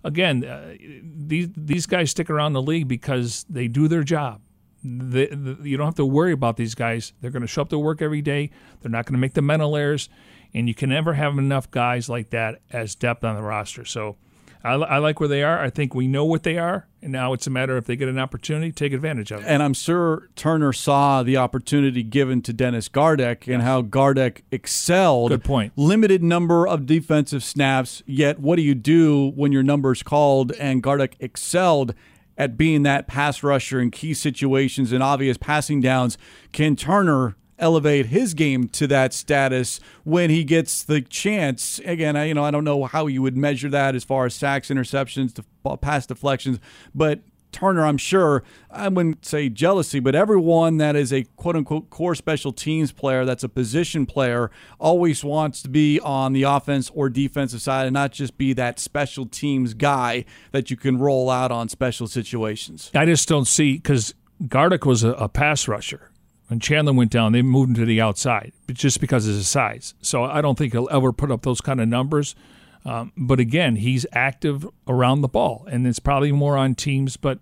again uh, these these guys stick around the league because they do their job. You don't have to worry about these guys. They're going to show up to work every day. They're not going to make the mental errors and you can never have enough guys like that as depth on the roster. So I, I, like where they are. I think we know what they are, and now it's a matter if they get an opportunity, take advantage of it. And I'm sure Turner saw the opportunity given to Dennis Gardeck and how Gardeck excelled. Good point. Limited number of defensive snaps, yet what do you do when your number's called and Gardeck excelled at being that pass rusher in key situations and obvious passing downs? Can Turner elevate his game to that status when he gets the chance. Again, I, you know, I don't know how you would measure that as far as sacks, interceptions, to pass deflections, but Turner, I'm sure, I wouldn't say jealousy, but everyone that is a quote unquote core special teams player, that's a position player, always wants to be on the offense or defensive side and not just be that special teams guy that you can roll out on special situations. I just don't see, because Gardeck was a, a pass rusher when Chandler went down, they moved him to the outside, but just because of his size. So I don't think he'll ever put up those kind of numbers. Um, but again, he's active around the ball, and it's probably more on teams. But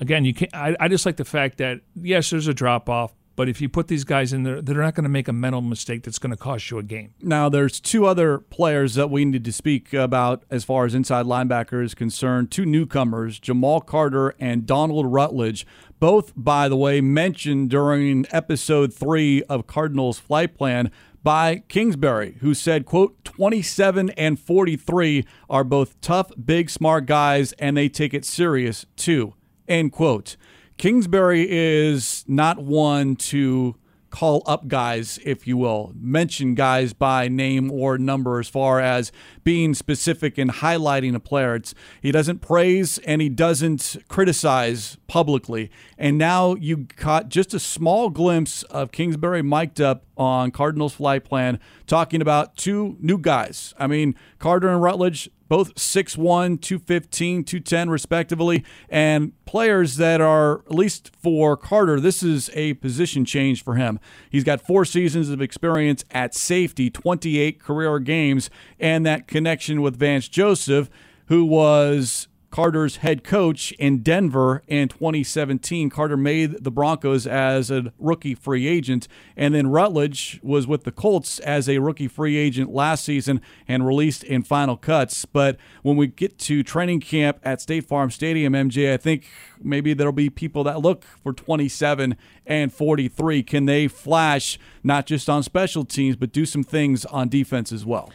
again, you can't. I, I just like the fact that yes, there's a drop off, but if you put these guys in there, they're not going to make a mental mistake that's going to cost you a game. Now, there's two other players that we need to speak about as far as inside linebacker is concerned. Two newcomers, Jamal Carter and Donald Rutledge. Both, by the way, mentioned during episode three of Cardinals Flight Plan by Kingsbury, who said, quote, 27 and 43 are both tough, big, smart guys, and they take it serious too, end quote. Kingsbury is not one to call up guys, if you will, mention guys by name or number as far as being specific and highlighting a player. It's, he doesn't praise and he doesn't criticize publicly. And now you caught just a small glimpse of Kingsbury mic'd up on Cardinals flight plan talking about two new guys. I mean, Carter and Rutledge, both 6'1, 215, 210, respectively, and players that are, at least for Carter, this is a position change for him. He's got four seasons of experience at safety, 28 career games, and that connection with Vance Joseph, who was Carter's head coach in Denver in 2017. Carter made the Broncos as a rookie free agent, and then Rutledge was with the Colts as a rookie free agent last season and released in final cuts. But when we get to training camp at State Farm Stadium, MJ, I think maybe there'll be people that look for 27 and 43. Can they flash not just on special teams, but do some things on defense as well?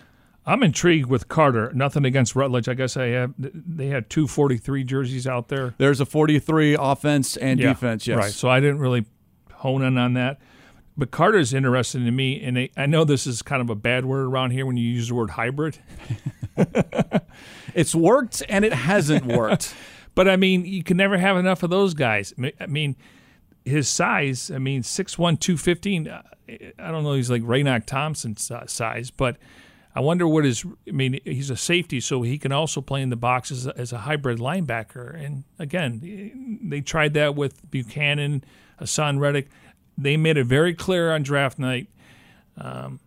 I'm intrigued with Carter. Nothing against Rutledge. I guess I have. They had two 43 jerseys out there. There's a 43 offense and Yeah, defense. Yes, Right. So I didn't really hone in on that. But Carter's interesting to me, and I- I know this is kind of a bad word around here when you use the word hybrid. It's worked and it hasn't worked. But I mean, you can never have enough of those guys. I mean- his size. I mean, 6'1", 215. uh, I don't know. He's like Raynoch Thompson's uh, size, but I wonder what his. I mean, he's a safety, so he can also play in the box as a, as a hybrid linebacker. And again, they tried that with Bucannon, Haason Reddick. They made it very clear on draft night. Um,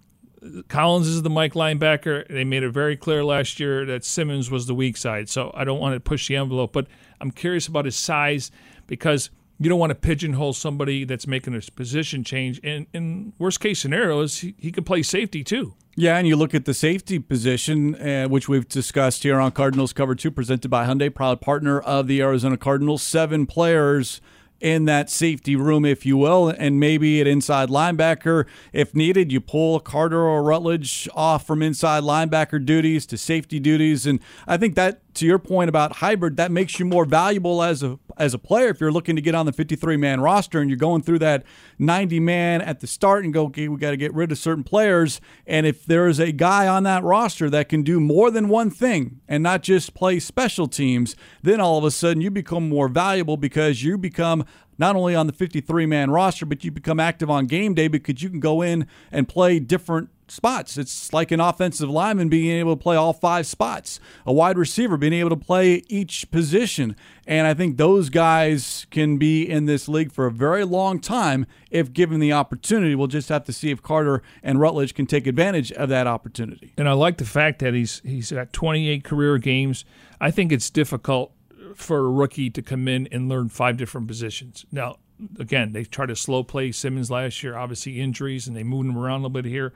Collins is the Mike linebacker. They made it very clear last year that Simmons was the weak side. So I don't want to push the envelope, but I'm curious about his size because you don't want to pigeonhole somebody that's making a position change. And in worst case scenario is he, he could play safety too. Yeah, and you look at the safety position, uh, which we've discussed here on Cardinals Cover 2, presented by Hyundai, proud partner of the Arizona Cardinals. Seven players in that safety room, if you will, and maybe an inside linebacker, if needed, you pull Carter or Rutledge off from inside linebacker duties to safety duties. And I think that to your point about hybrid, that makes you more valuable as a as a player if you're looking to get on the 53 man roster and you're going through that 90 man at the start and go, okay, we got to get rid of certain players. And if there is a guy on that roster that can do more than one thing and not just play special teams, then all of a sudden you become more valuable because you become not only on the 53 man roster, but you become active on game day because you can go in and play different spots. It's like an offensive lineman being able to play all five spots, a wide receiver being able to play each position. And I think those guys can be in this league for a very long time if given the opportunity. We'll just have to see if Carter and Rutledge can take advantage of that opportunity. And I like the fact that he's he's got 28 career games. I think it's difficult for a rookie to come in and learn five different positions. Now, again, they tried to slow play Simmons last year, obviously injuries, and they moved him around a little bit here.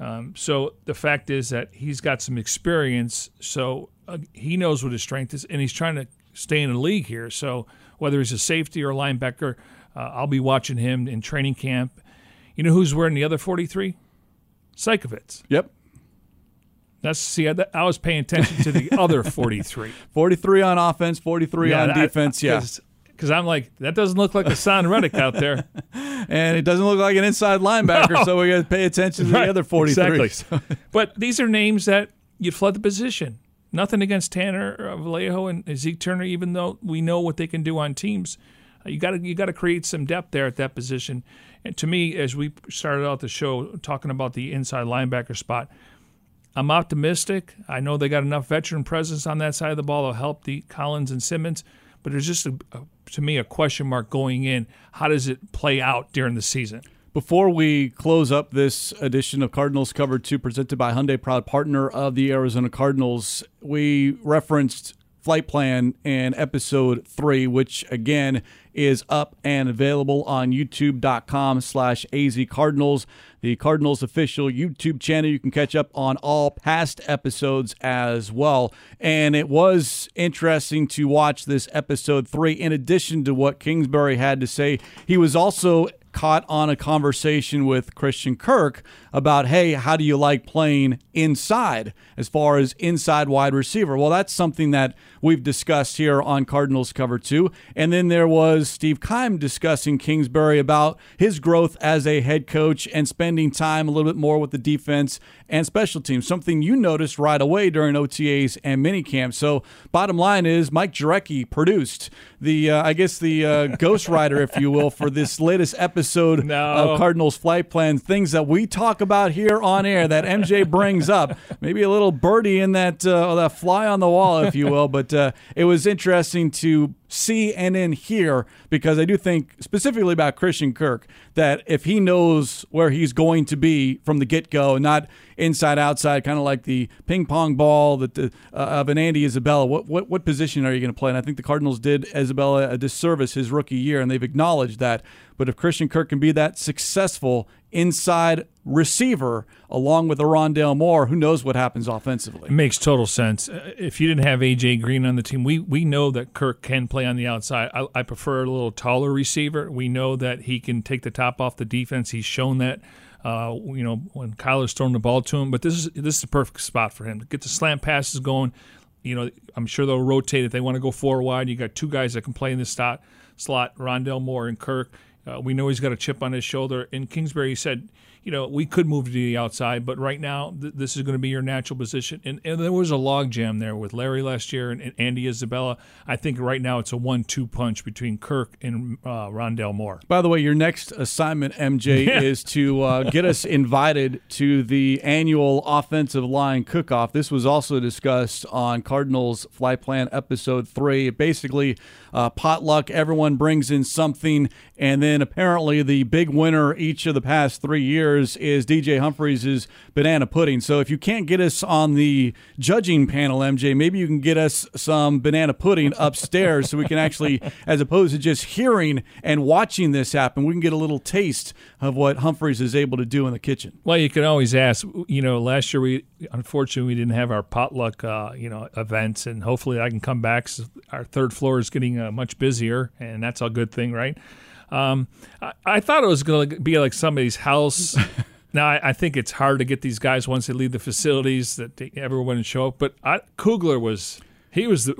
Um, so the fact is that he's got some experience, so uh, he knows what his strength is, and he's trying to stay in the league here. So whether he's a safety or a linebacker, uh, I'll be watching him in training camp. You know who's wearing the other 43? Psychovitz. Yep. That's see, I, I was paying attention to the other 43. 43 on offense, 43 Yeah, on I- defense. yeah. Because I'm like, that doesn't look like a Haason Reddick out there. And it doesn't look like an inside linebacker, so we got to pay attention to Right, the other 43. exactly. but these are names that you'd flood the position. Nothing against Tanner uh, Vallejo and Zeke Turner, even though we know what they can do on teams. Uh, You got to you got to create some depth there at that position. And to me, as we started out the show talking about the inside linebacker spot, I'm optimistic. I know they got enough veteran presence on that side of the ball to help the Collins and Simmons, but there's just a, a, to me a question mark going in. How does it play out during the season? Before we close up this edition of Cardinals Cover 2 presented by Hyundai, proud partner of the Arizona Cardinals, we referenced Flight Plan in episode 3, which again is up and available on youtube.com slash azcardinals, the Cardinals official YouTube channel. You can catch up on all past episodes as well. And it was interesting to watch this episode 3 in addition to what Kingsbury had to say. He was also caught on a conversation with Christian Kirk about, hey, how do you like playing inside as far as inside wide receiver? Well, that's something that we've discussed here on Cardinals Cover 2. And then there was Steve Keim discussing Kingsbury about his growth as a head coach and spending time a little bit more with the defense and special teams, something you noticed right away during OTAs and minicamp. So, bottom line is Mike Jarecki produced the, uh, I guess, the uh, ghostwriter, if you will, for this latest episode No. of Cardinals Flight Plan. Things that we talk about here on air that MJ brings up. Maybe a little birdie in that, uh, that fly on the wall, if you will. But uh, it was interesting to see and then hear because I do think specifically about Christian Kirk that if he knows where he's going to be from the get go, not inside outside, kind of like the ping pong ball that the, uh, of an Andy Isabella. What, what what position are you going to play? And I think the Cardinals did Isabella a disservice his rookie year, and they've acknowledged that. But if Christian Kirk can be that successful inside receiver along with a Rondale Moore, who knows what happens offensively? It makes total sense. Uh, If you didn't have AJ Green on the team, we we know that Kirk can play on the outside. I, I prefer a little taller receiver. We know that he can take the top off the defense. He's shown that. Uh, you know when Kyler's throwing the ball to him, but this is this is the perfect spot for him to get the slant passes going. You know, I'm sure they'll rotate if they want to go four wide. You got two guys that can play in the slot, slot Rondale Moore and Kirk. Uh, we know he's got a chip on his shoulder. And Kingsbury said, you know, we could move to the outside, but right now th- this is going to be your natural position. And, and there was a logjam there with Larry last year and, and, Andy Isabella. I think right now it's a one-two punch between Kirk and uh, Rondale Moore. By the way, your next assignment, MJ, yeah. is to uh, get us invited to the annual offensive line cook-off. This was also discussed on Cardinals Flight Plan episode three. Basically, uh, potluck. Everyone brings in something, and then apparently the big winner each of the past three years is DJ Humphries' banana pudding. So if you can't get us on the judging panel, MJ, maybe you can get us some banana pudding upstairs so we can actually, as opposed to just hearing and watching this happen, we can get a little taste of what Humphries is able to do in the kitchen. Well, you can always ask. You know, last year we unfortunately we didn't have our potluck, uh, you know, events, and hopefully I can come back. Our third floor is getting uh, much busier, and that's a good thing, right? Um, I, I, thought it was going to be like somebody's house. now I, I, think it's hard to get these guys once they leave the facilities that they, everyone would show up. But I, Kugler was he was the,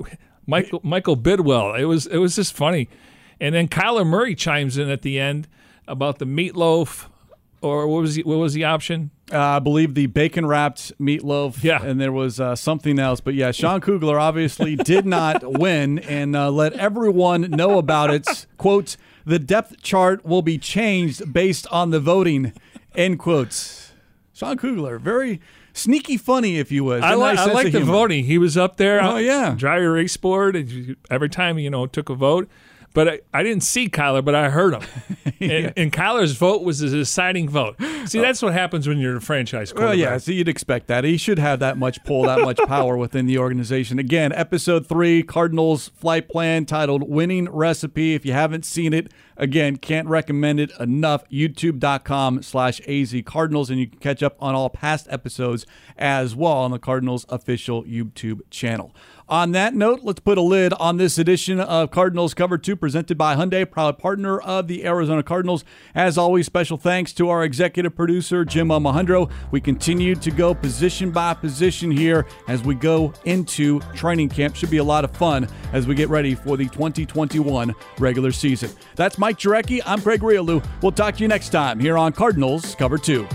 Michael Michael Bidwill. It was it was just funny, and then Kyler Murray chimes in at the end about the meatloaf, or what was the, what was the option? Uh, I believe the bacon wrapped meatloaf. Yeah. And there was uh, something else. But yeah, Sean Kugler obviously did not win and uh, let everyone know about it. Quote, the depth chart will be changed based on the voting. End quotes. Sean Kugler, very sneaky funny, if you would. I, nice I like the voting. He was up there. Oh, yeah. Dry erase board. Every time, you know, took a vote. But I, I didn't see Kyler, but I heard him. yeah. and, and, Kyler's vote was a deciding vote. See, oh. that's what happens when you're a franchise quarterback. Well, yeah, so you'd expect that. He should have that much pull, that much power within the organization. Again, episode three, Cardinals flight plan titled Winning Recipe. If you haven't seen it, again, can't recommend it enough. YouTube.com slash AZ Cardinals, and you can catch up on all past episodes as well on the Cardinals official YouTube channel. On that note, let's put a lid on this edition of Cardinals Cover 2 presented by Hyundai, proud partner of the Arizona Cardinals. As always, special thanks to our executive producer, Jim Omahundro. We continue to go position by position here as we go into training camp. Should be a lot of fun as we get ready for the 2021 regular season. That's Mike Jarecki. I'm Craig Grialou. We'll talk to you next time here on Cardinals Cover 2.